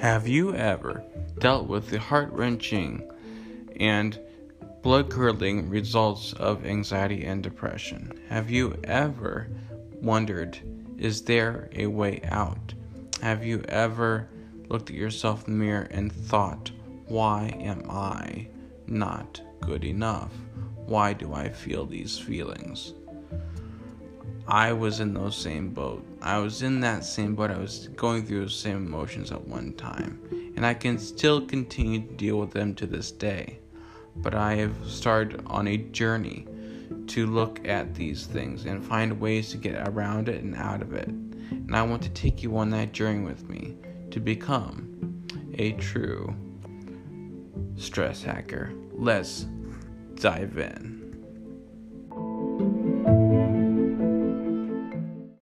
Have you ever dealt with the heart wrenching and blood curdling results of anxiety and depression? Have you ever wondered, is there a way out? Have you ever looked at yourself in the mirror and thought, why am I not good enough? Why do I feel these feelings? I was in those same boat. I was in that same boat. I was going through those same emotions at one time. And I can still continue to deal with them to this day. But I have started on a journey to look at these things and find ways to get around it and out of it. And I want to take you on that journey with me to become a true stress hacker. Let's dive in.